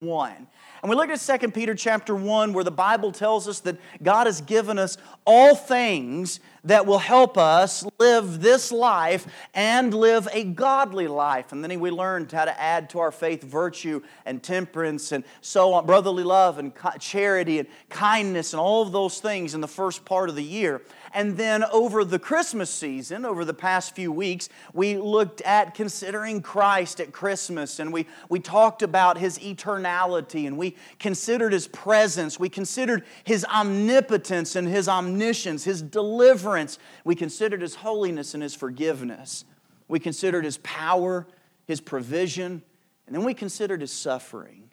1. And we looked at 2 Peter chapter 1 where the Bible tells us that God has given us all things that will help us live this life and live a godly life. And then we learned how to add to our faith virtue and temperance and so on, brotherly love and charity and kindness and all of those things in the first part of the year. And then over the Christmas season, over the past few weeks, we looked at considering Christ at Christmas and we, we talked about his eternality and we considered his presence. We considered his omnipotence and his omniscience, his deliverance. We considered his holiness and his forgiveness. We considered his power, his provision, and then we considered his suffering.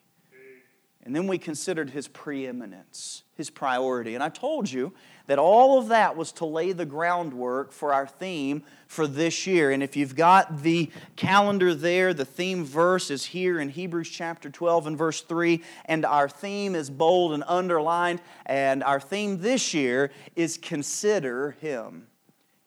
And then we considered his preeminence, his priority. And I told you that all of that was to lay the groundwork for our theme for this year. And if you've got the calendar there, the theme verse is here in Hebrews chapter 12 and verse 3. And our theme is bold and underlined. And our theme this year is consider Him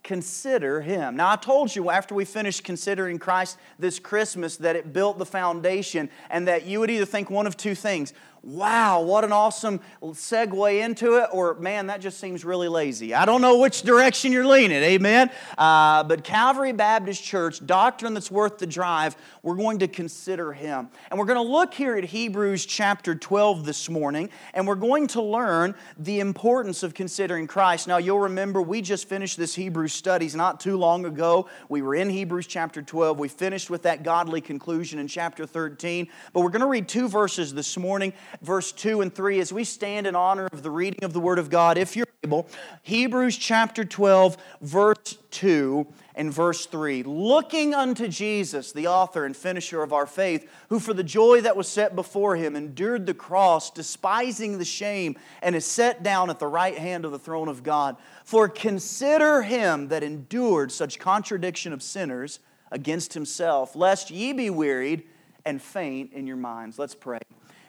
consider him. Now, I told you after we finished considering Christ this Christmas that it built the foundation and that you would either think one of two things wow, what an awesome segue into it, or man, that just seems really lazy. I don't know which direction you're leaning, amen? Uh, but Calvary Baptist Church, doctrine that's worth the drive, we're going to consider him. And we're going to look here at Hebrews chapter 12 this morning, and we're going to learn the importance of considering Christ. Now, you'll remember we just finished this Hebrews studies not too long ago. We were in Hebrews chapter 12. We finished with that godly conclusion in chapter 13. But we're going to read two verses this morning verse 2 and 3 as we stand in honor of the reading of the Word of God, if you're able. Hebrews chapter 12, verse 2 and verse 3. Looking unto Jesus, the author and finisher of our faith, who for the joy that was set before him endured the cross, despising the shame, and is set down at the right hand of the throne of God. For consider him that endured such contradiction of sinners against himself, lest ye be wearied and faint in your minds. Let's pray.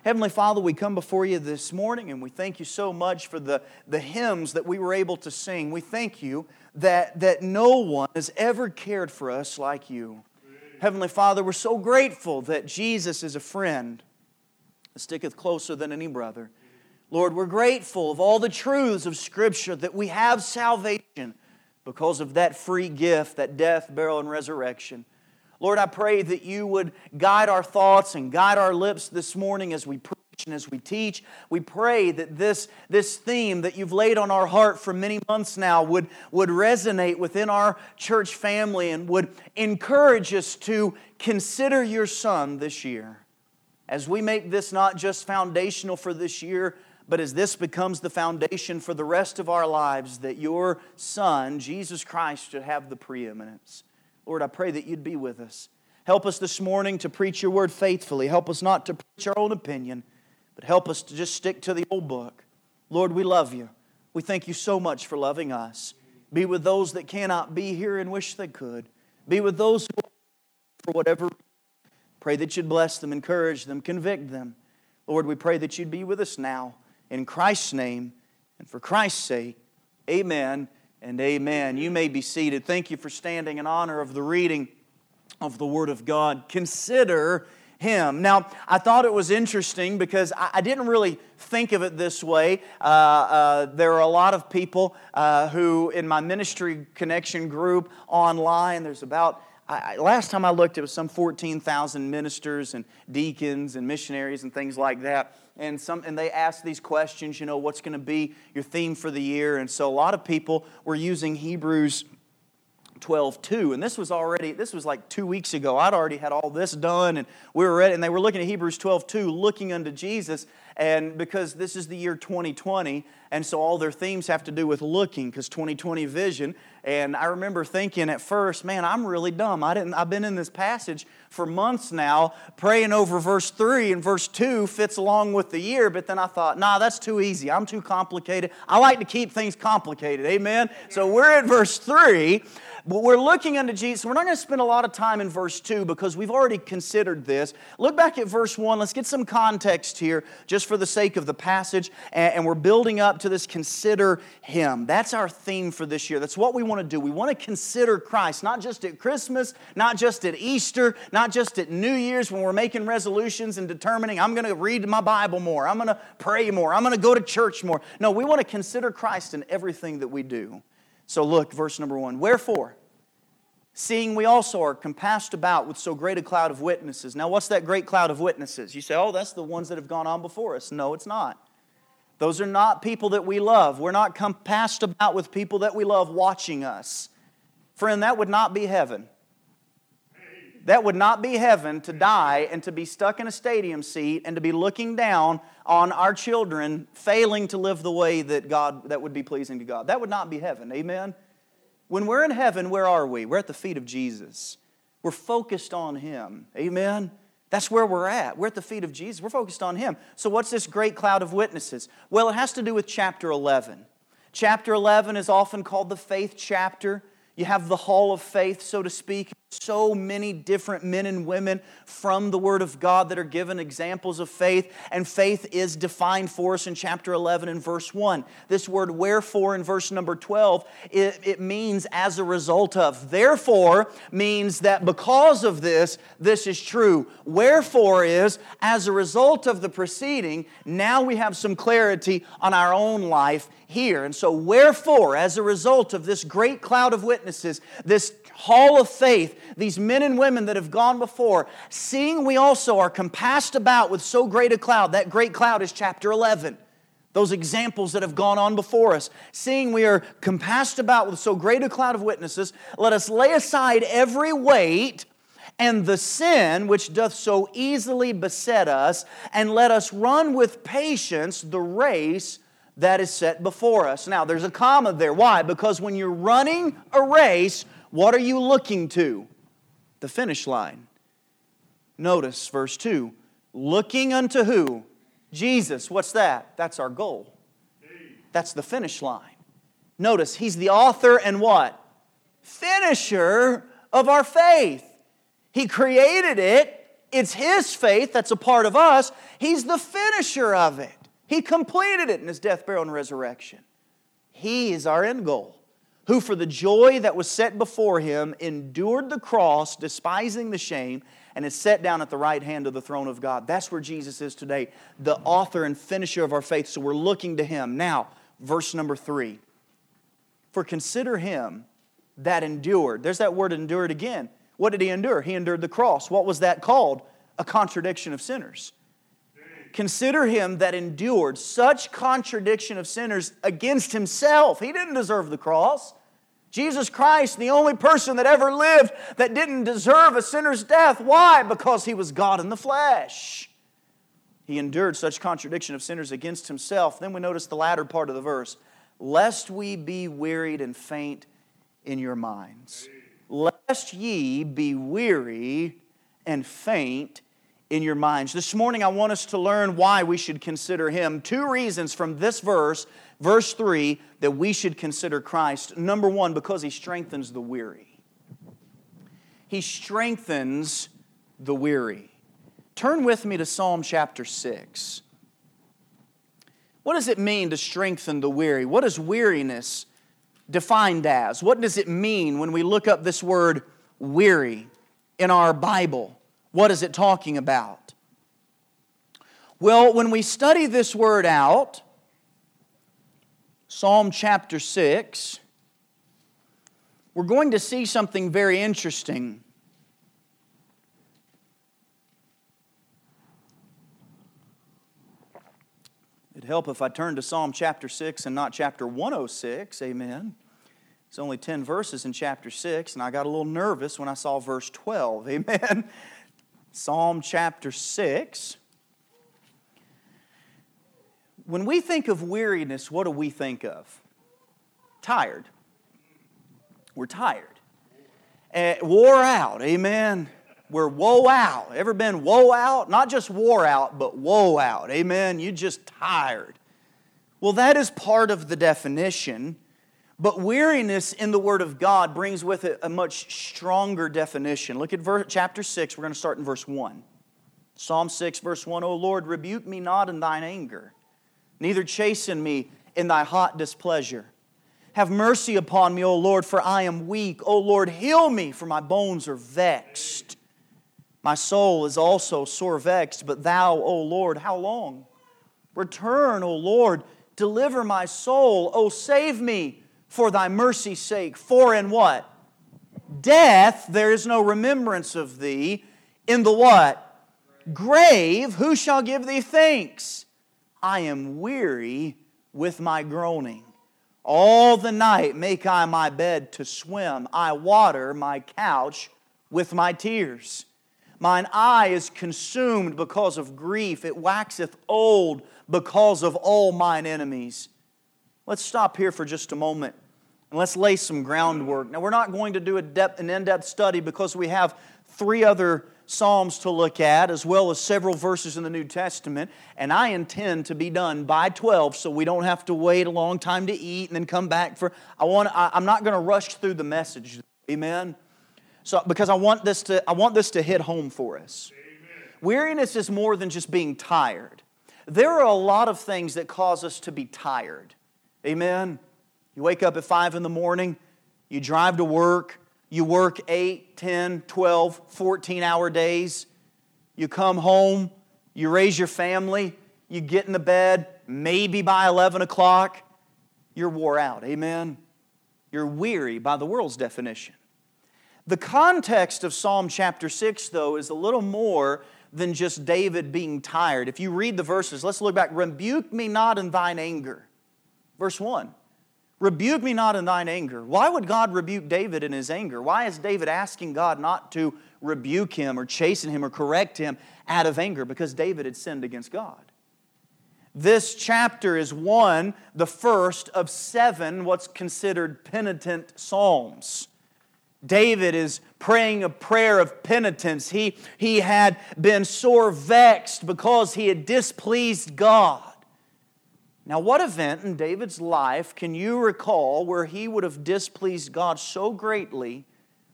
Heavenly Father, we come before you this morning and we thank you so much for the, the hymns that we were able to sing. We thank you that, that no one has ever cared for us like you. Heavenly Father, we're so grateful that Jesus is a friend that sticketh closer than any brother. Lord, we're grateful of all the truths of Scripture that we have salvation because of that free gift, that death, burial, and resurrection. Lord, I pray that you would guide our thoughts and guide our lips this morning as we preach and as we teach. We pray that this, this theme that you've laid on our heart for many months now would, would resonate within our church family and would encourage us to consider your Son this year. As we make this not just foundational for this year, but as this becomes the foundation for the rest of our lives, that your Son, Jesus Christ, should have the preeminence. Lord, I pray that you'd be with us. Help us this morning to preach your word faithfully. Help us not to preach our own opinion, but help us to just stick to the old book. Lord, we love you. We thank you so much for loving us. Be with those that cannot be here and wish they could. Be with those who, for whatever Pray that you'd bless them, encourage them, convict them. Lord, we pray that you'd be with us now. In Christ's name and for Christ's sake, amen and amen. You may be seated. Thank you for standing in honor of the reading of the Word of God. Consider him. Now, I thought it was interesting because I, I didn't really think of it this way. Uh, uh, there are a lot of people uh, who, in my ministry connection group online, there's about I, last time I looked, it was some 14,000 ministers and deacons and missionaries and things like that and some and they asked these questions, you know, what's going to be your theme for the year? And so a lot of people were using Hebrews 12 2 and this was already this was like two weeks ago. I'd already had all this done and we were ready and they were looking at hebrews 12 2 looking unto jesus and because this is the year 2020 and so all their themes have to do with looking because 2020 vision and i remember thinking at first man i'm really dumb. I didn't i've been in this passage for months now praying over verse 3 and verse 2 fits along with the year but then i thought nah that's too easy. I'm too complicated. I like to keep things complicated. Amen? So we're at verse 3 but we're looking unto Jesus. We're not going to spend a lot of time in verse 2 because we've already considered this. Look back at verse 1. Let's get some context here just for the sake of the passage, and we're building up to this consider Him. That's our theme for this year. That's what we want to do. We want to consider Christ, not just at Christmas, not just at Easter, not just at New Year's when we're making resolutions and determining, I'm going to read my Bible more, I'm going to pray more, I'm going to go to church more. No, we want to consider Christ in everything that we do. So look, verse number one. Wherefore? Seeing we also are compassed about with so great a cloud of witnesses. Now, what's that great cloud of witnesses? You say, oh, that's the ones that have gone on before us. No, it's not. Those are not people that we love. We're not compassed about with people that we love watching us. Friend, that would not be heaven. That would not be heaven to die and to be stuck in a stadium seat and to be looking down on our children failing to live the way that God that would be pleasing to God. That would not be heaven. Amen. When we're in heaven, where are we? We're at the feet of Jesus. We're focused on Him. Amen? That's where we're at. We're at the feet of Jesus. We're focused on Him. So, what's this great cloud of witnesses? Well, it has to do with chapter 11. Chapter 11 is often called the faith chapter. You have the hall of faith, so to speak so many different men and women from the Word of God that are given examples of faith, and faith is defined for us in chapter 11 and verse 1. This word wherefore in verse number 12, it, it means as a result of. Therefore means that because of this, this is true. Wherefore is as a result of the preceding, now we have some clarity on our own life here. And so, wherefore, as a result of this great cloud of witnesses, this hall of faith, these men and women that have gone before, seeing we also are compassed about with so great a cloud, that great cloud is chapter 11. Those examples that have gone on before us. Seeing we are compassed about with so great a cloud of witnesses, let us lay aside every weight and the sin which doth so easily beset us, and let us run with patience the race that is set before us. Now, there's a comma there. Why? Because when you're running a race, what are you looking to? The finish line. Notice verse 2 looking unto who? Jesus. What's that? That's our goal. That's the finish line. Notice, he's the author and what? Finisher of our faith. He created it. It's his faith that's a part of us. He's the finisher of it. He completed it in his death, burial, and resurrection. He is our end goal who for the joy that was set before him endured the cross, despising the shame, and is set down at the right hand of the throne of God. That's where Jesus is today, the author and finisher of our faith. So we're looking to him. Now, verse number three. For consider him that endured. There's that word endured again. What did he endure? He endured the cross. What was that called? A contradiction of sinners. Consider him that endured such contradiction of sinners against himself. He didn't deserve the cross. Jesus Christ, the only person that ever lived that didn't deserve a sinner's death. Why? Because he was God in the flesh. He endured such contradiction of sinners against himself. Then we notice the latter part of the verse lest we be wearied and faint in your minds. Lest ye be weary and faint in your minds. This morning, I want us to learn why we should consider Him. Two reasons from this verse, verse 3, that we should consider Christ. Number one, because He strengthens the weary. He strengthens the weary. Turn with me to Psalm chapter 6. What does it mean to strengthen the weary? What is weariness defined as? What does it mean when we look up this word weary in our Bible? What is it talking about? Well, when we study this word out, Psalm chapter 6, we're going to see something very interesting. It'd help if I turned to Psalm chapter 6 and not chapter 106. Amen. It's only 10 verses in chapter 6, and I got a little nervous when I saw verse 12. Amen. Psalm chapter 6. When we think of weariness, what do we think of? Tired. We're tired. Uh, wore out, amen. We're woe out. Ever been woe out? Not just wore out, but woe out, amen. You're just tired. Well, that is part of the definition but weariness in the Word of God brings with it a much stronger definition. Look at verse, chapter 6. We're going to start in verse 1. Psalm 6, verse 1 O Lord, rebuke me not in thine anger, neither chasten me in thy hot displeasure. Have mercy upon me, O Lord, for I am weak. O Lord, heal me, for my bones are vexed. My soul is also sore vexed, but thou, O Lord, how long? Return, O Lord, deliver my soul. O save me for thy mercy's sake. For in what? Death there is no remembrance of thee. In the what? Grave, who shall give thee thanks? I am weary with my groaning. All the night make I my bed to swim. I water my couch with my tears. Mine eye is consumed because of grief. It waxeth old because of all mine enemies. Let's stop here for just a moment and let's lay some groundwork. Now, we're not going to do a depth, an in depth study because we have three other Psalms to look at, as well as several verses in the New Testament. And I intend to be done by 12 so we don't have to wait a long time to eat and then come back for. I want, I, I'm not going to rush through the message. Amen? So, because I want this to, I want this to hit home for us. Amen. Weariness is more than just being tired. There are a lot of things that cause us to be tired. Amen? You wake up at 5 in the morning, you drive to work, you work 8, 10, 12, 14 hour days. You come home, you raise your family, you get in the bed, maybe by 11 o'clock, you're wore out. Amen? You're weary by the world's definition. The context of Psalm chapter 6, though, is a little more than just David being tired. If you read the verses, let's look back. Rebuke me not in thine anger. Verse 1. Rebuke me not in thine anger. Why would God rebuke David in his anger? Why is David asking God not to rebuke him or chasten him or correct him out of anger? Because David had sinned against God. This chapter is one, the first of seven, what's considered penitent psalms. David is praying a prayer of penitence. He, he had been sore vexed because he had displeased God. Now, what event in David's life can you recall where he would have displeased God so greatly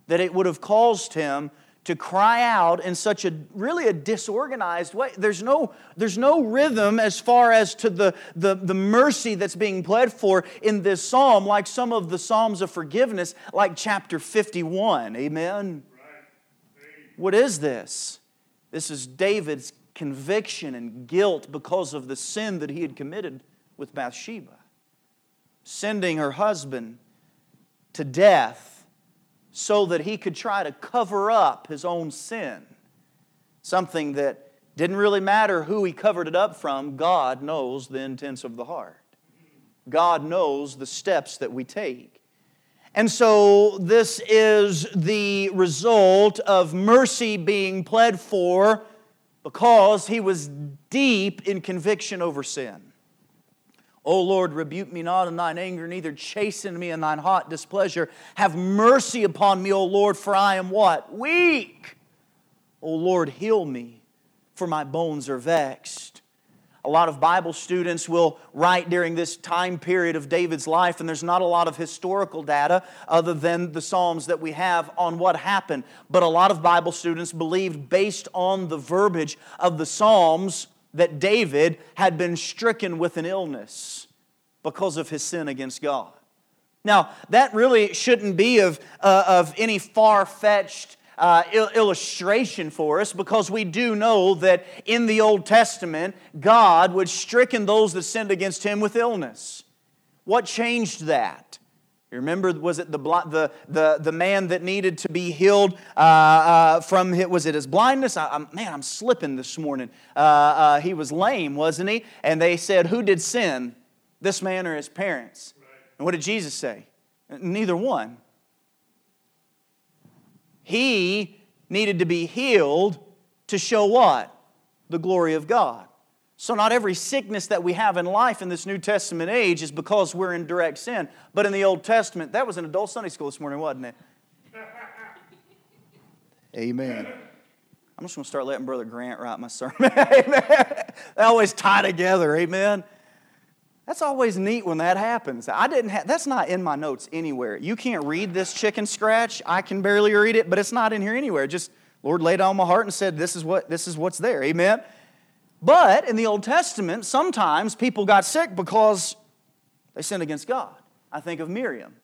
that it would have caused him to cry out in such a really a disorganized way? There's no, there's no rhythm as far as to the, the, the mercy that's being pled for in this psalm, like some of the psalms of forgiveness, like chapter 51. Amen? What is this? This is David's conviction and guilt because of the sin that he had committed with Bathsheba, sending her husband to death so that he could try to cover up his own sin. Something that didn't really matter who he covered it up from, God knows the intents of the heart. God knows the steps that we take. And so, this is the result of mercy being pled for because he was deep in conviction over sin. O Lord, rebuke me not in thine anger, neither chasten me in thine hot displeasure. Have mercy upon me, O Lord, for I am what? Weak. O Lord, heal me, for my bones are vexed. A lot of Bible students will write during this time period of David's life, and there's not a lot of historical data other than the Psalms that we have on what happened. But a lot of Bible students believed, based on the verbiage of the Psalms, that David had been stricken with an illness because of his sin against God. Now, that really shouldn't be of, uh, of any far fetched uh, il- illustration for us because we do know that in the Old Testament, God would stricken those that sinned against him with illness. What changed that? You remember, was it the, the, the, the man that needed to be healed uh, uh, from, was it his blindness? I, I'm, man, I'm slipping this morning. Uh, uh, he was lame, wasn't he? And they said, Who did sin, this man or his parents? Right. And what did Jesus say? Neither one. He needed to be healed to show what? The glory of God. So, not every sickness that we have in life in this New Testament age is because we're in direct sin. But in the Old Testament, that was an adult Sunday school this morning, wasn't it? Amen. I'm just going to start letting Brother Grant write my sermon. Amen. They always tie together. Amen. That's always neat when that happens. I didn't have, that's not in my notes anywhere. You can't read this chicken scratch. I can barely read it, but it's not in here anywhere. Just Lord laid on my heart and said, This is what this is what's there. Amen. But in the Old Testament, sometimes people got sick because they sinned against God. I think of Miriam.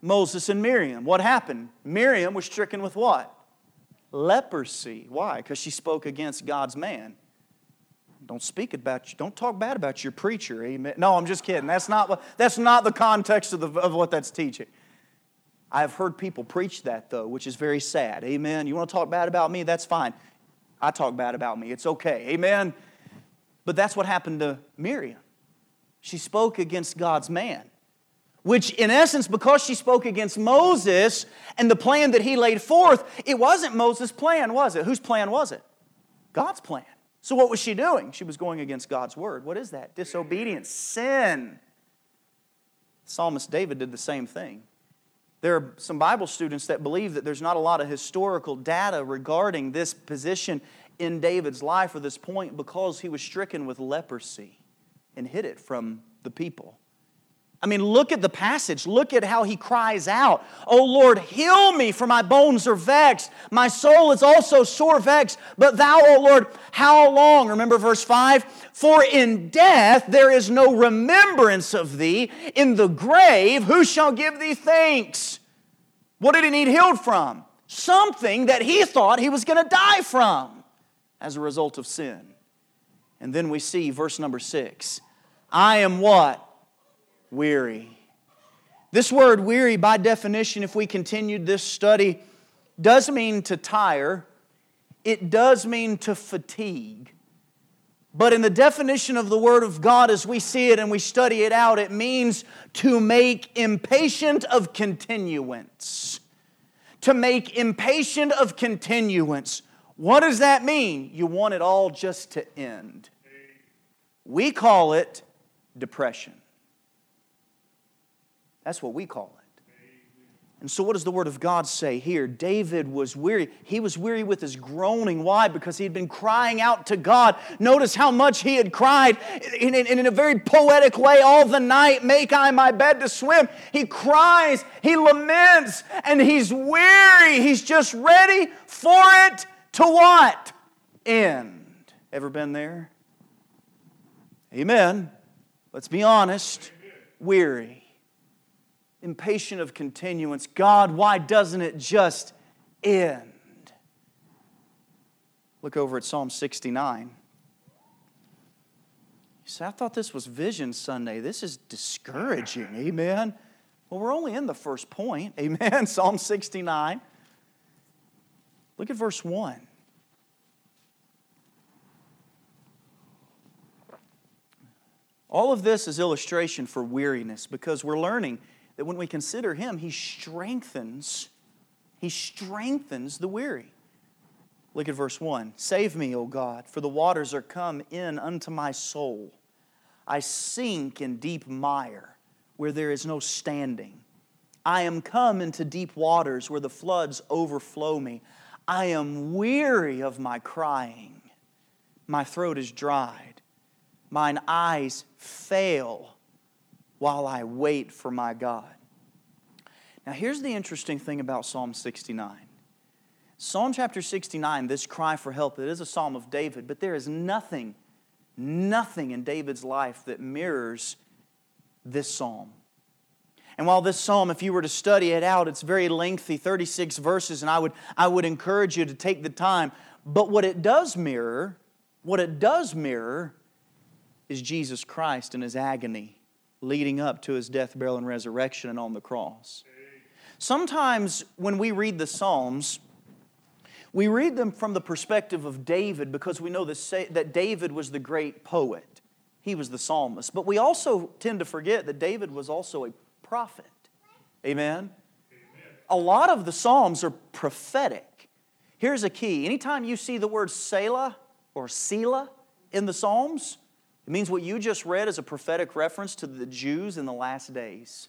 Moses and Miriam. What happened? Miriam was stricken with what? Leprosy. Why? Because she spoke against God's man. Don't speak about you. Don't talk bad about your preacher. Amen. No, I'm just kidding. That's not what, that's not the context of, the, of what that's teaching. I've heard people preach that though, which is very sad. Amen. You want to talk bad about me? That's fine. I talk bad about me. It's okay. Amen. But that's what happened to Miriam. She spoke against God's man, which, in essence, because she spoke against Moses and the plan that he laid forth, it wasn't Moses' plan, was it? Whose plan was it? God's plan. So, what was she doing? She was going against God's word. What is that? Disobedience, sin. Psalmist David did the same thing. There are some Bible students that believe that there's not a lot of historical data regarding this position in David's life or this point because he was stricken with leprosy and hid it from the people. I mean, look at the passage. Look at how he cries out, Oh Lord, heal me, for my bones are vexed. My soul is also sore vexed. But thou, O Lord, how long? Remember verse 5? For in death there is no remembrance of thee. In the grave, who shall give thee thanks? What did he need healed from? Something that he thought he was going to die from as a result of sin. And then we see verse number six I am what? Weary. This word weary, by definition, if we continued this study, does mean to tire, it does mean to fatigue. But in the definition of the Word of God as we see it and we study it out, it means to make impatient of continuance. To make impatient of continuance. What does that mean? You want it all just to end. We call it depression. That's what we call it. And so, what does the Word of God say here? David was weary. He was weary with his groaning. Why? Because he had been crying out to God. Notice how much he had cried in, in, in, a very poetic way all the night. Make I my bed to swim. He cries, he laments, and he's weary. He's just ready for it to what? End. Ever been there? Amen. Let's be honest. Weary impatient of continuance. God, why doesn't it just end? Look over at Psalm 69. You say, I thought this was Vision Sunday. This is discouraging. Amen. Well, we're only in the first point. Amen. Psalm 69. Look at verse 1. All of this is illustration for weariness because we're learning that when we consider him, he strengthens, he strengthens the weary. Look at verse 1. Save me, O God, for the waters are come in unto my soul. I sink in deep mire where there is no standing. I am come into deep waters where the floods overflow me. I am weary of my crying. My throat is dried. Mine eyes fail while I wait for my God. Now, here's the interesting thing about Psalm 69. Psalm chapter 69, this cry for help, it is a psalm of David, but there is nothing, nothing in David's life that mirrors this psalm. And while this psalm, if you were to study it out, it's very lengthy, 36 verses, and I would, I would encourage you to take the time. But what it does mirror, what it does mirror, is Jesus Christ and his agony leading up to his death, burial, and resurrection and on the cross. Sometimes when we read the Psalms, we read them from the perspective of David because we know that David was the great poet. He was the psalmist. But we also tend to forget that David was also a prophet. Amen? A lot of the Psalms are prophetic. Here's a key anytime you see the word Selah or Selah in the Psalms, it means what you just read is a prophetic reference to the Jews in the last days.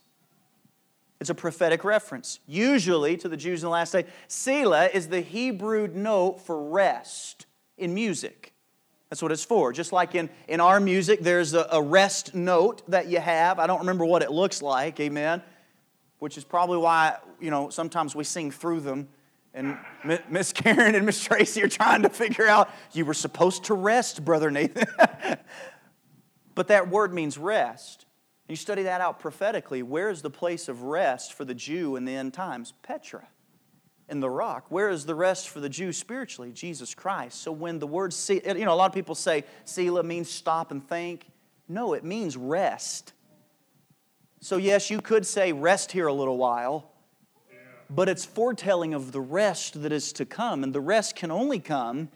It's a prophetic reference, usually to the Jews in the last day. Selah is the Hebrew note for rest in music. That's what it's for. Just like in, in our music, there's a, a rest note that you have. I don't remember what it looks like, amen, which is probably why, you know, sometimes we sing through them And Miss Karen and Miss Tracy are trying to figure out, you were supposed to rest, Brother Nathan. but that word means rest. You study that out prophetically. Where is the place of rest for the Jew in the end times? Petra, in the rock. Where is the rest for the Jew spiritually? Jesus Christ. So when the word, you know, a lot of people say Selah means stop and think. No, it means rest. So, yes, you could say rest here a little while, but it's foretelling of the rest that is to come. And the rest can only come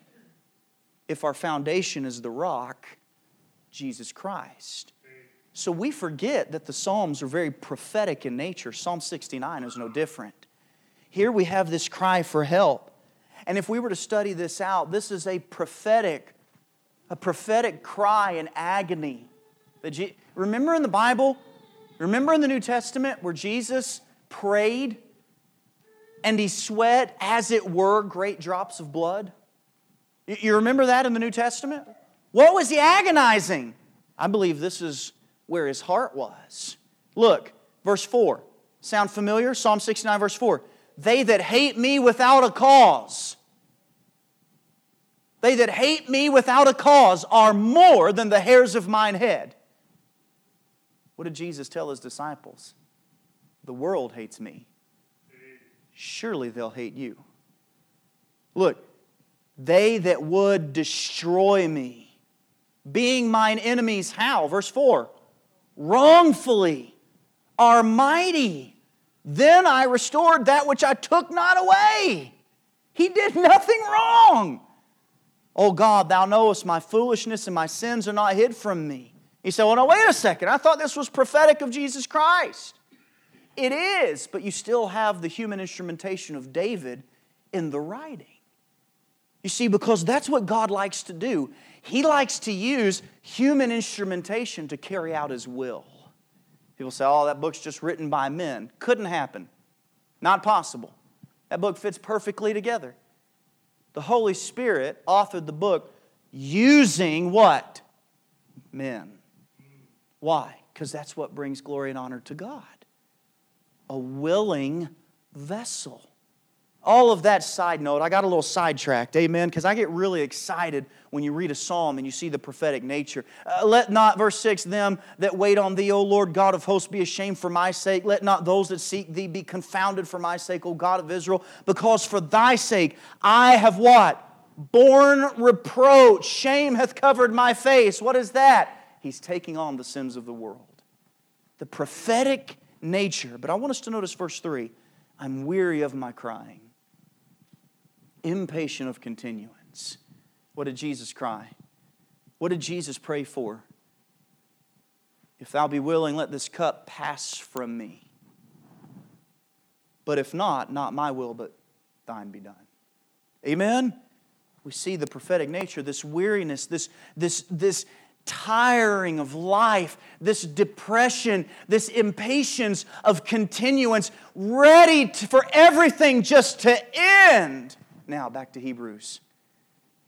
if our foundation is the rock, Jesus Christ. So we forget that the Psalms are very prophetic in nature. Psalm 69 is no different. Here we have this cry for help. And if we were to study this out, this is a prophetic, a prophetic cry and agony. Remember in the Bible, remember in the New Testament where Jesus prayed and he sweat, as it were, great drops of blood? You remember that in the New Testament? What was he agonizing? I believe this is where his heart was. Look, verse 4. Sound familiar? Psalm 69, verse 4. They that hate me without a cause. They that hate me without a cause are more than the hairs of mine head. What did Jesus tell his disciples? The world hates me surely they'll hate you. Look, they that would destroy me, being mine enemies, how? Verse 4 wrongfully are mighty. Then I restored that which I took not away. He did nothing wrong. Oh God, thou knowest my foolishness and my sins are not hid from me. He said, Well, now wait a second. I thought this was prophetic of Jesus Christ. It is, but you still have the human instrumentation of David in the writing. You see, because that's what God likes to do. He likes to use human instrumentation to carry out His will. People say, oh, that book's just written by men. Couldn't happen. Not possible. That book fits perfectly together. The Holy Spirit authored the book using what? Men. Why? Because that's what brings glory and honor to God a willing vessel. All of that side note, I got a little sidetracked, amen, because I get really excited when you read a psalm and you see the prophetic nature. Uh, let not, verse 6, them that wait on thee, O Lord God of hosts, be ashamed for my sake. Let not those that seek thee be confounded for my sake, O God of Israel, because for thy sake I have what? Borne reproach. Shame hath covered my face. What is that? He's taking on the sins of the world. The prophetic nature. But I want us to notice verse 3 I'm weary of my crying, impatient of continuance. What did Jesus cry? What did Jesus pray for? If thou be willing, let this cup pass from me. But if not, not my will, but thine be done. Amen? We see the prophetic nature, this weariness, this, this, this tiring of life, this depression, this impatience of continuance, ready to, for everything just to end. Now, back to Hebrews.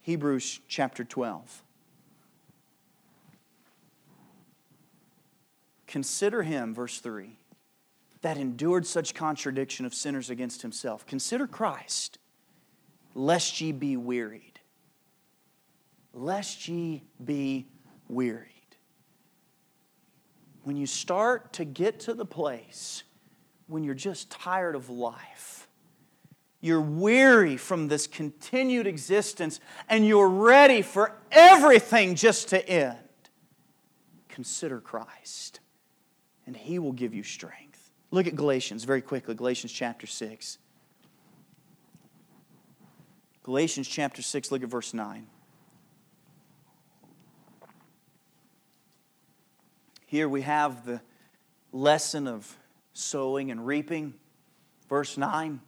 Hebrews chapter 12. Consider him, verse 3, that endured such contradiction of sinners against himself. Consider Christ, lest ye be wearied. Lest ye be wearied. When you start to get to the place when you're just tired of life, you're weary from this continued existence, and you're ready for everything just to end, consider Christ, and He will give you strength. Look at Galatians very quickly, Galatians chapter 6. Galatians chapter 6, look at verse 9. Here we have the lesson of sowing and reaping. Verse 9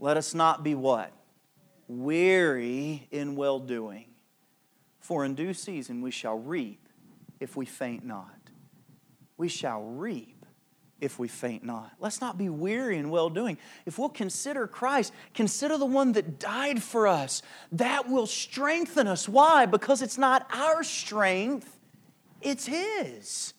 Let us not be what? Weary in well doing. For in due season we shall reap if we faint not. We shall reap if we faint not. Let's not be weary in well doing. If we'll consider Christ, consider the one that died for us, that will strengthen us. Why? Because it's not our strength, it's His.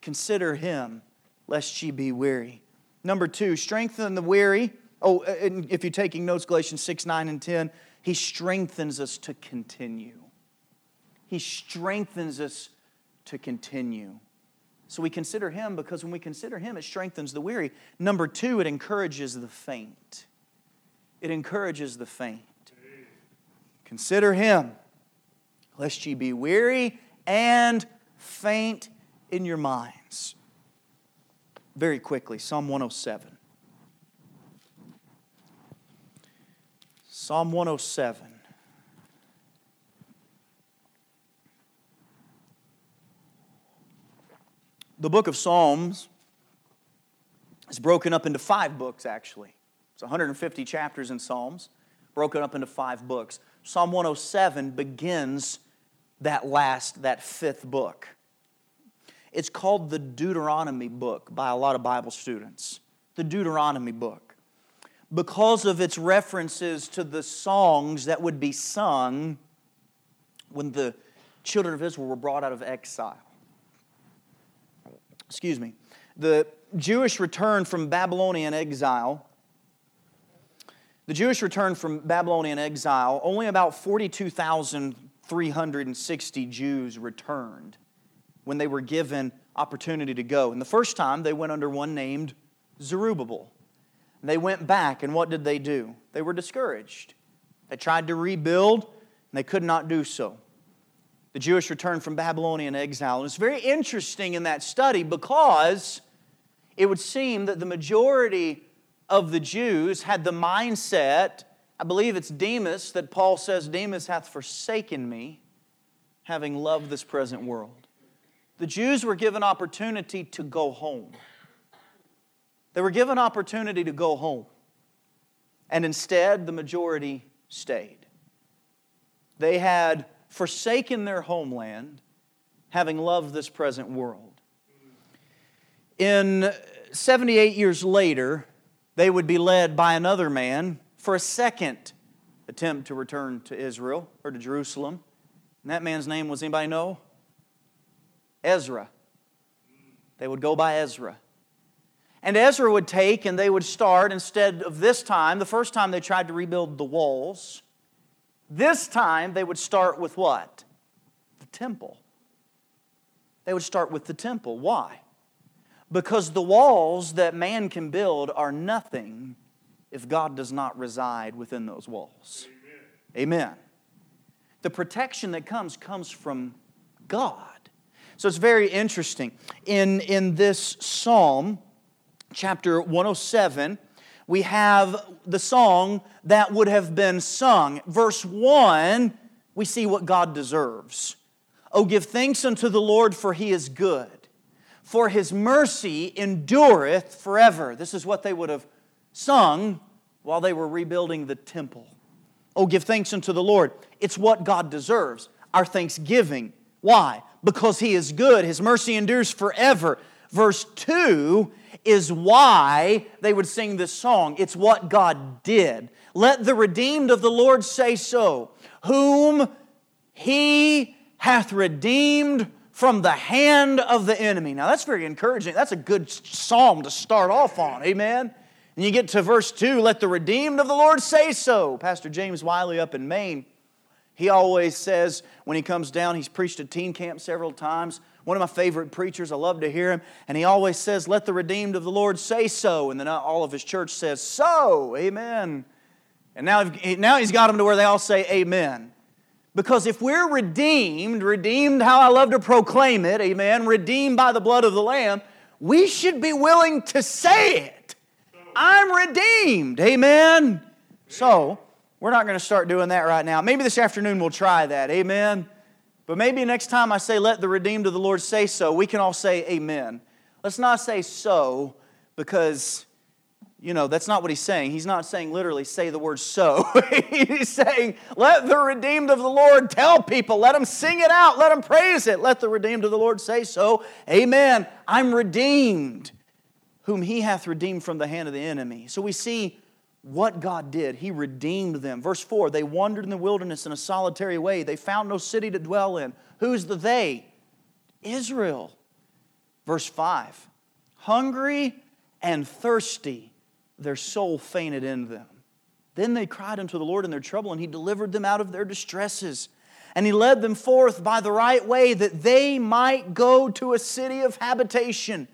Consider Him, lest ye be weary. Number two, strengthen the weary. Oh, and if you're taking notes, Galatians 6, 9, and 10, He strengthens us to continue. He strengthens us to continue. So we consider Him because when we consider Him, it strengthens the weary. Number two, it encourages the faint. It encourages the faint. Consider Him, lest ye be weary and faint in your minds. Very quickly, Psalm 107. Psalm 107. The book of Psalms is broken up into five books, actually. It's 150 chapters in Psalms, broken up into five books. Psalm 107 begins that last, that fifth book. It's called the Deuteronomy book by a lot of Bible students. The Deuteronomy book. Because of its references to the songs that would be sung when the children of Israel were brought out of exile. Excuse me. The Jewish return from Babylonian exile the Jewish return from Babylonian exile, only about 42,360 Jews returned when they were given opportunity to go. And the first time they went under one named Zerubbabel. They went back, and what did they do? They were discouraged. They tried to rebuild, and they could not do so. The Jewish returned from Babylonian exile. And it's very interesting in that study because it would seem that the majority of the Jews had the mindset, I believe it's Demas that Paul says, Demas hath forsaken me, having loved this present world. The Jews were given opportunity to go home. They were given opportunity to go home. And instead, the majority stayed. They had forsaken their homeland, having loved this present world. In 78 years later, they would be led by another man for a second attempt to return to Israel or to Jerusalem. And that man's name was anybody know? Ezra. They would go by Ezra. And Ezra would take and they would start, instead of this time, the first time they tried to rebuild the walls, this time they would start with what? The temple. They would start with the temple. Why? Because the walls that man can build are nothing if God does not reside within those walls. Amen. Amen. The protection that comes comes from God. So it's very interesting. In, in this psalm, chapter 107, we have the song that would have been sung. Verse 1, we see what God deserves. Oh, give thanks unto the Lord, for he is good for his mercy endureth forever. This is what they would have sung while they were rebuilding the temple. Oh, give thanks unto the Lord. It's what God deserves, our thanksgiving. Why? Because he is good, his mercy endures forever. Verse 2 is why they would sing this song. It's what God did. Let the redeemed of the Lord say so, whom he hath redeemed from the hand of the enemy. Now, that's very encouraging. That's a good psalm to start off on. Amen. And you get to verse 2 let the redeemed of the Lord say so. Pastor James Wiley up in Maine, he always says when he comes down, he's preached at teen camp several times. One of my favorite preachers, I love to hear him. And he always says, Let the redeemed of the Lord say so. And then all of his church says, So, amen. And now, now he's got them to where they all say amen. Because if we're redeemed, redeemed how I love to proclaim it, amen, redeemed by the blood of the Lamb, we should be willing to say it. I'm redeemed, amen. So, we're not going to start doing that right now. Maybe this afternoon we'll try that, amen. But maybe next time I say, let the redeemed of the Lord say so, we can all say amen. Let's not say so because you know, that's not what he's saying. He's not saying literally, say the word so. he's saying, let the redeemed of the Lord tell people, let them sing it out, let them praise it. Let the redeemed of the Lord say so. Amen. I'm redeemed, whom he hath redeemed from the hand of the enemy. So we see what God did. He redeemed them. Verse 4 they wandered in the wilderness in a solitary way, they found no city to dwell in. Who's the they? Israel. Verse 5 hungry and thirsty their soul fainted in them. Then they cried unto the Lord in their trouble, and He delivered them out of their distresses. And He led them forth by the right way that they might go to a city of habitation.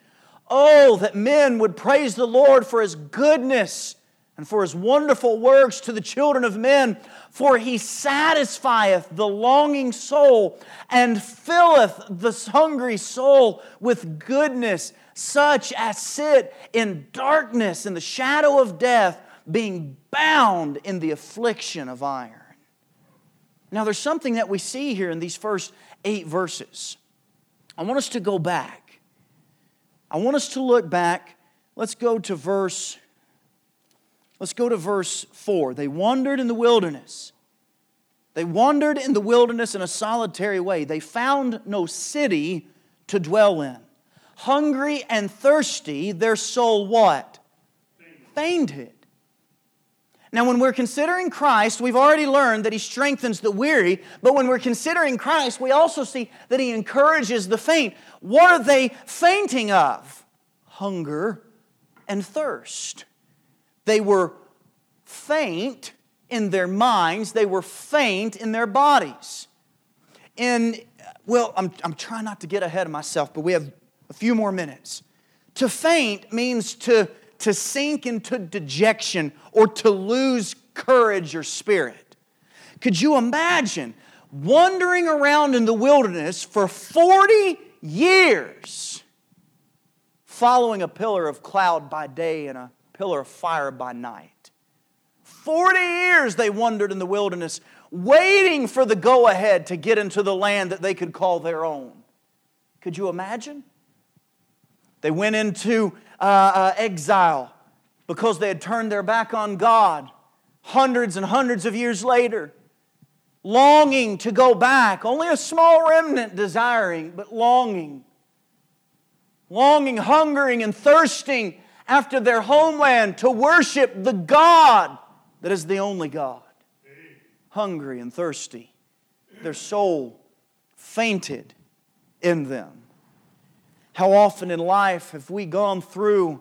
Oh, that men would praise the Lord for His goodness and for His wonderful works to the children of men. For He satisfieth the longing soul and filleth the hungry soul with goodness, such as sit in darkness in the shadow of death being bound in the affliction of iron. Now, there's something that we see here in these first eight verses. I want us to go back. I want us to look back. Let's go to verse Let's go to verse 4. They wandered in the wilderness. They wandered in the wilderness in a solitary way. They found no city to dwell in. Hungry and thirsty, their soul what? Fainted. Now, when we're considering Christ, we've already learned that He strengthens the weary, but when we're considering Christ, we also see that He encourages the faint. What are they fainting of? Hunger and thirst. They were faint in their minds, they were faint in their bodies. In, well, I'm, I'm trying not to get ahead of myself, but we have a few more minutes. To faint means to to sink into dejection or to lose courage or spirit. Could you imagine wandering around in the wilderness for 40 years, following a pillar of cloud by day and a pillar of fire by night? 40 years they wandered in the wilderness, waiting for the go ahead to get into the land that they could call their own. Could you imagine? They went into uh, uh, exile because they had turned their back on God hundreds and hundreds of years later, longing to go back. Only a small remnant desiring, but longing. Longing, hungering, and thirsting after their homeland to worship the God that is the only God. Hungry and thirsty. Their soul fainted in them. How often in life have we gone through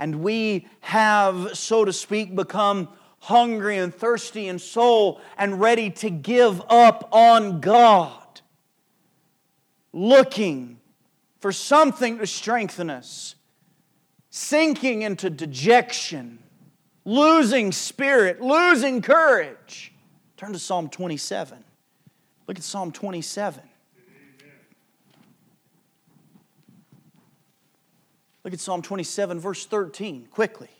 and we have, so to speak, become hungry and thirsty in soul and ready to give up on God, looking for something to strengthen us, sinking into dejection, losing spirit, losing courage. Turn to Psalm 27. Look at Psalm 27. Look at Psalm 27, verse 13, quickly.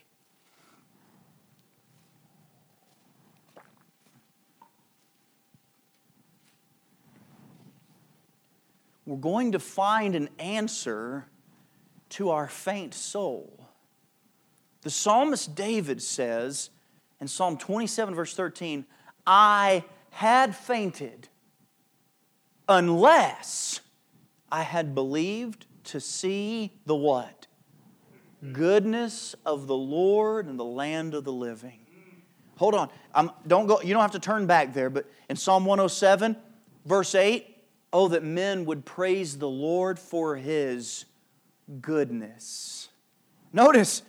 We're going to find an answer to our faint soul. The psalmist David says in Psalm 27, verse 13, I had fainted unless I had believed to see the what? goodness of the Lord and the land of the living. Hold on. I'm, don't go, you don't have to turn back there, but in Psalm 107, verse 8, oh, that men would praise the Lord for his goodness. Notice,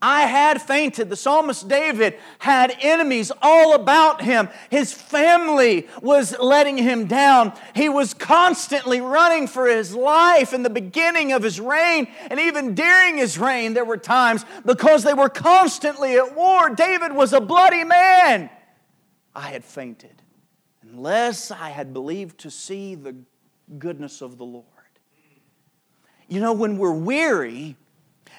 I had fainted. The psalmist David had enemies all about him. His family was letting him down. He was constantly running for his life in the beginning of his reign. And even during his reign, there were times because they were constantly at war. David was a bloody man. I had fainted unless I had believed to see the goodness of the Lord. You know, when we're weary,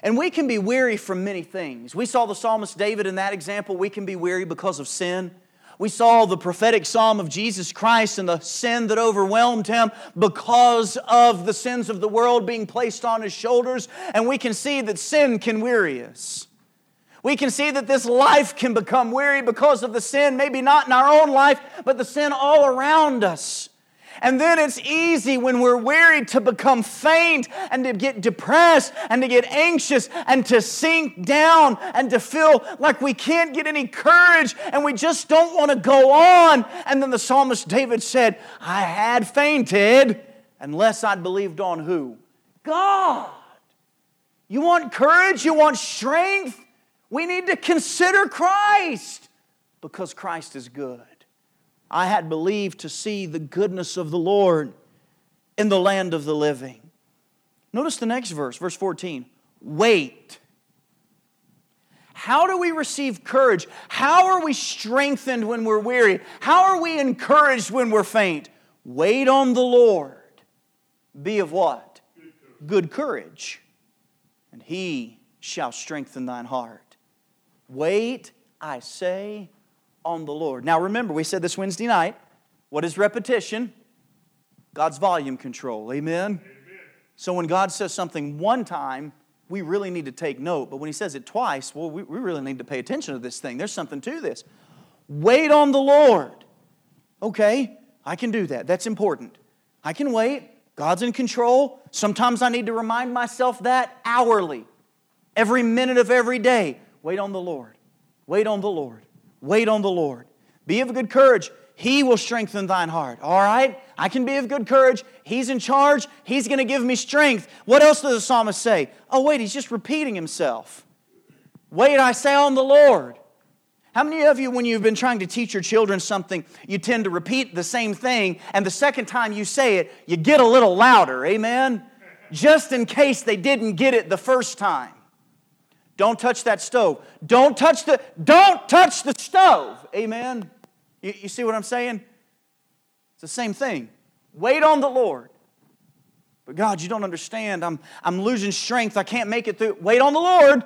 and we can be weary from many things. We saw the psalmist David in that example. We can be weary because of sin. We saw the prophetic psalm of Jesus Christ and the sin that overwhelmed him because of the sins of the world being placed on his shoulders. And we can see that sin can weary us. We can see that this life can become weary because of the sin, maybe not in our own life, but the sin all around us. And then it's easy when we're weary to become faint and to get depressed and to get anxious and to sink down and to feel like we can't get any courage and we just don't want to go on. And then the psalmist David said, I had fainted unless I'd believed on who? God. You want courage? You want strength? We need to consider Christ because Christ is good. I had believed to see the goodness of the Lord in the land of the living. Notice the next verse, verse 14. Wait. How do we receive courage? How are we strengthened when we're weary? How are we encouraged when we're faint? Wait on the Lord. Be of what? Good courage. And he shall strengthen thine heart. Wait, I say, on the Lord. Now remember, we said this Wednesday night. What is repetition? God's volume control. Amen? Amen? So when God says something one time, we really need to take note. But when He says it twice, well, we, we really need to pay attention to this thing. There's something to this. Wait on the Lord. Okay, I can do that. That's important. I can wait. God's in control. Sometimes I need to remind myself that hourly, every minute of every day. Wait on the Lord. Wait on the Lord. Wait on the Lord. Be of good courage. He will strengthen thine heart. All right? I can be of good courage. He's in charge. He's going to give me strength. What else does the psalmist say? Oh, wait, he's just repeating himself. Wait, I say on the Lord. How many of you, when you've been trying to teach your children something, you tend to repeat the same thing, and the second time you say it, you get a little louder? Amen? Just in case they didn't get it the first time. Don't touch that stove. Don't touch the, don't touch the stove. Amen. You, you see what I'm saying? It's the same thing. Wait on the Lord. But God, you don't understand. I'm, I'm losing strength. I can't make it through. Wait on the Lord.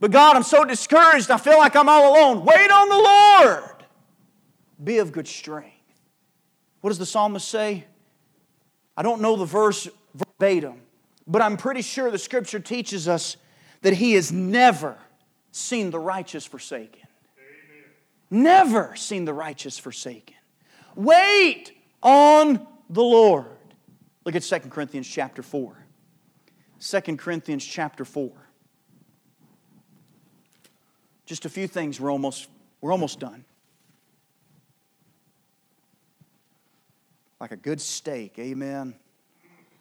But God, I'm so discouraged. I feel like I'm all alone. Wait on the Lord. Be of good strength. What does the psalmist say? I don't know the verse verbatim, but I'm pretty sure the scripture teaches us that he has never seen the righteous forsaken. Amen. Never seen the righteous forsaken. Wait on the Lord. Look at 2 Corinthians chapter 4. 2 Corinthians chapter 4. Just a few things, we're almost, we're almost done. Like a good steak, amen.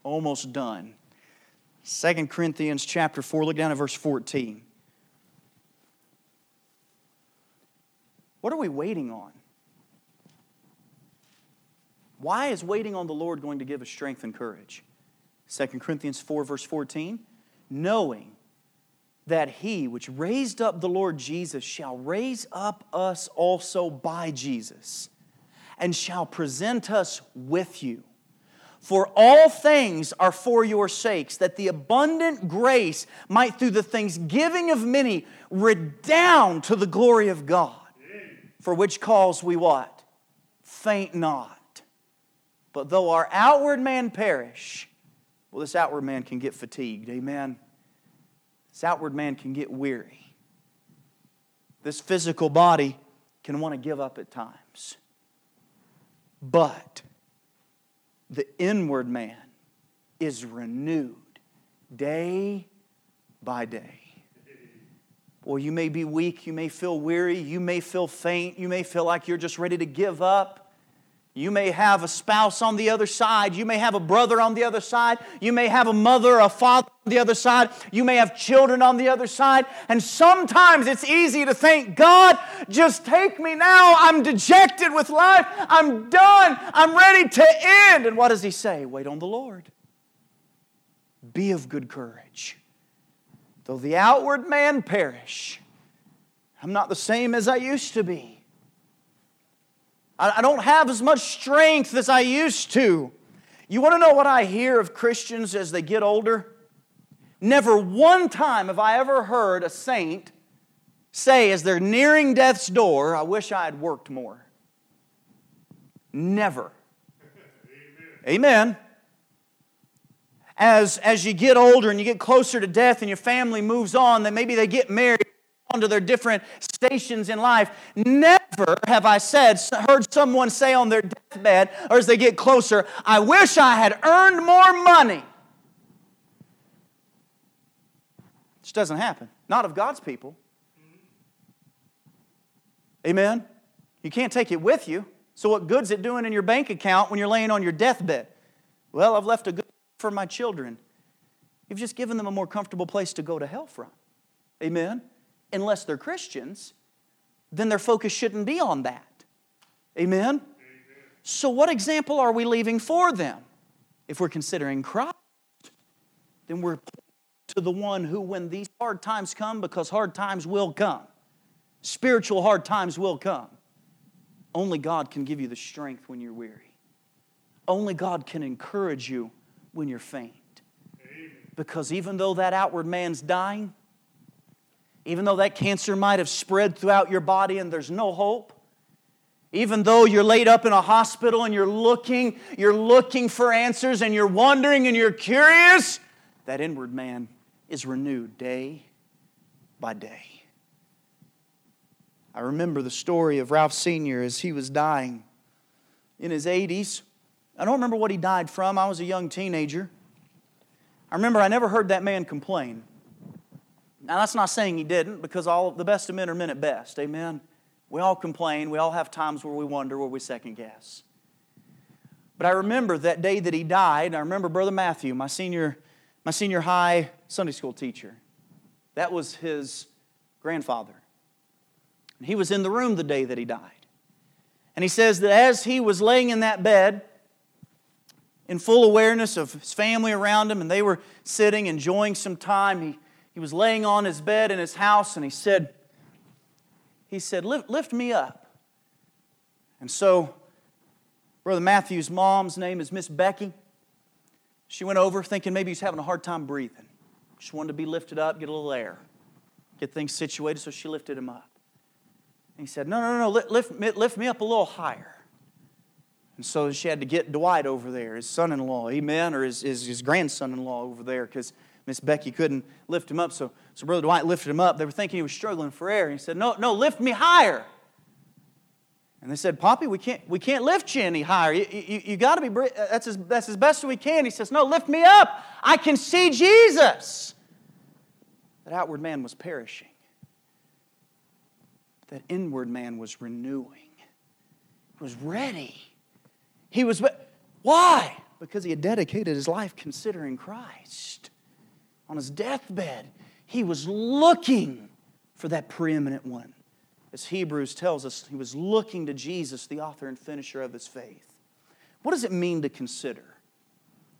Almost done. 2 Corinthians chapter 4, look down at verse 14. What are we waiting on? Why is waiting on the Lord going to give us strength and courage? 2 Corinthians 4, verse 14. Knowing that he which raised up the Lord Jesus shall raise up us also by Jesus, and shall present us with you. For all things are for your sakes, that the abundant grace might through the thanksgiving of many redound to the glory of God. For which cause we what? Faint not. But though our outward man perish, well, this outward man can get fatigued. Amen. This outward man can get weary. This physical body can want to give up at times. But the inward man is renewed day by day. Boy, you may be weak, you may feel weary, you may feel faint, you may feel like you're just ready to give up. You may have a spouse on the other side. You may have a brother on the other side. You may have a mother, a father on the other side. You may have children on the other side. And sometimes it's easy to think, God, just take me now. I'm dejected with life. I'm done. I'm ready to end. And what does He say? Wait on the Lord. Be of good courage. Though the outward man perish, I'm not the same as I used to be. I don't have as much strength as I used to. You want to know what I hear of Christians as they get older? Never one time have I ever heard a saint say, as they're nearing death's door, I wish I had worked more. Never. Amen. Amen. As, as you get older and you get closer to death and your family moves on, then maybe they get married to their different stations in life. Never have I said, heard someone say on their deathbed or as they get closer, I wish I had earned more money. This doesn't happen. Not of God's people. Amen? You can't take it with you. So, what good's it doing in your bank account when you're laying on your deathbed? Well, I've left a good for my children. You've just given them a more comfortable place to go to hell from. Amen? Unless they're Christians, then their focus shouldn't be on that. Amen? Amen? So, what example are we leaving for them? If we're considering Christ, then we're to the one who, when these hard times come, because hard times will come, spiritual hard times will come, only God can give you the strength when you're weary. Only God can encourage you when you're faint. Because even though that outward man's dying, even though that cancer might have spread throughout your body and there's no hope, even though you're laid up in a hospital and you're looking, you're looking for answers and you're wondering and you're curious, that inward man is renewed day by day. I remember the story of Ralph Sr. as he was dying in his 80s. I don't remember what he died from. I was a young teenager. I remember I never heard that man complain. Now, that's not saying he didn't, because all the best of men are men at best. Amen. We all complain. We all have times where we wonder, where we second guess. But I remember that day that he died. I remember Brother Matthew, my senior, my senior high Sunday school teacher. That was his grandfather. And he was in the room the day that he died. And he says that as he was laying in that bed, in full awareness of his family around him, and they were sitting, enjoying some time, he he was laying on his bed in his house and he said, he said, lift, lift me up. And so, Brother Matthew's mom's name is Miss Becky. She went over thinking maybe he's having a hard time breathing. She wanted to be lifted up, get a little air, get things situated, so she lifted him up. And he said, No, no, no, lift, lift, me up a little higher. And so she had to get Dwight over there, his son in law, amen, or his, his, his grandson in law over there, because Miss Becky couldn't lift him up, so, so Brother Dwight lifted him up. They were thinking he was struggling for air. He said, No, no, lift me higher. And they said, Poppy, we can't, we can't lift you any higher. You, you, you got to be, that's as, that's as best as we can. He says, No, lift me up. I can see Jesus. That outward man was perishing, that inward man was renewing, he was ready. He was, why? Because he had dedicated his life considering Christ on his deathbed, he was looking for that preeminent one. As Hebrews tells us, he was looking to Jesus, the author and finisher of his faith. What does it mean to consider?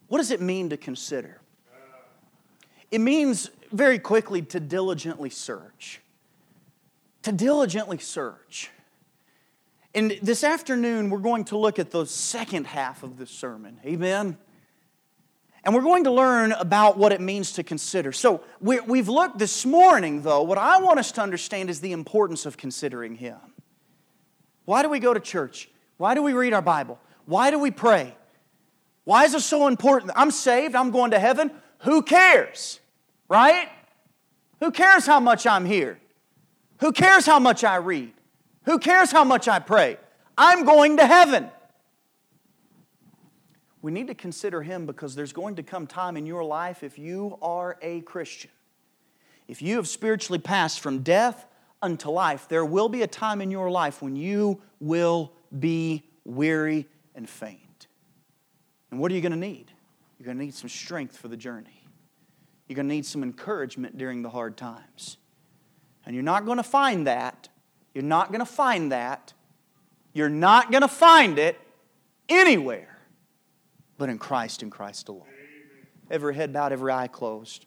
What does it mean to consider? It means very quickly to diligently search. To diligently search. And this afternoon, we're going to look at the second half of this sermon. Amen? And we're going to learn about what it means to consider. So, we have looked this morning, though, what I want us to understand is the importance of considering Him. Why do we go to church? Why do we read our Bible? Why do we pray? Why is it so important? I'm saved, I'm going to heaven. Who cares? Right? Who cares how much I'm here? Who cares how much I read? Who cares how much I pray? I'm going to heaven we need to consider him because there's going to come time in your life if you are a Christian. If you have spiritually passed from death unto life, there will be a time in your life when you will be weary and faint. And what are you going to need? You're going to need some strength for the journey. You're going to need some encouragement during the hard times. And you're not going to find that. You're not going to find that. You're not going to find it anywhere but in Christ and Christ alone. Every head bowed, every eye closed.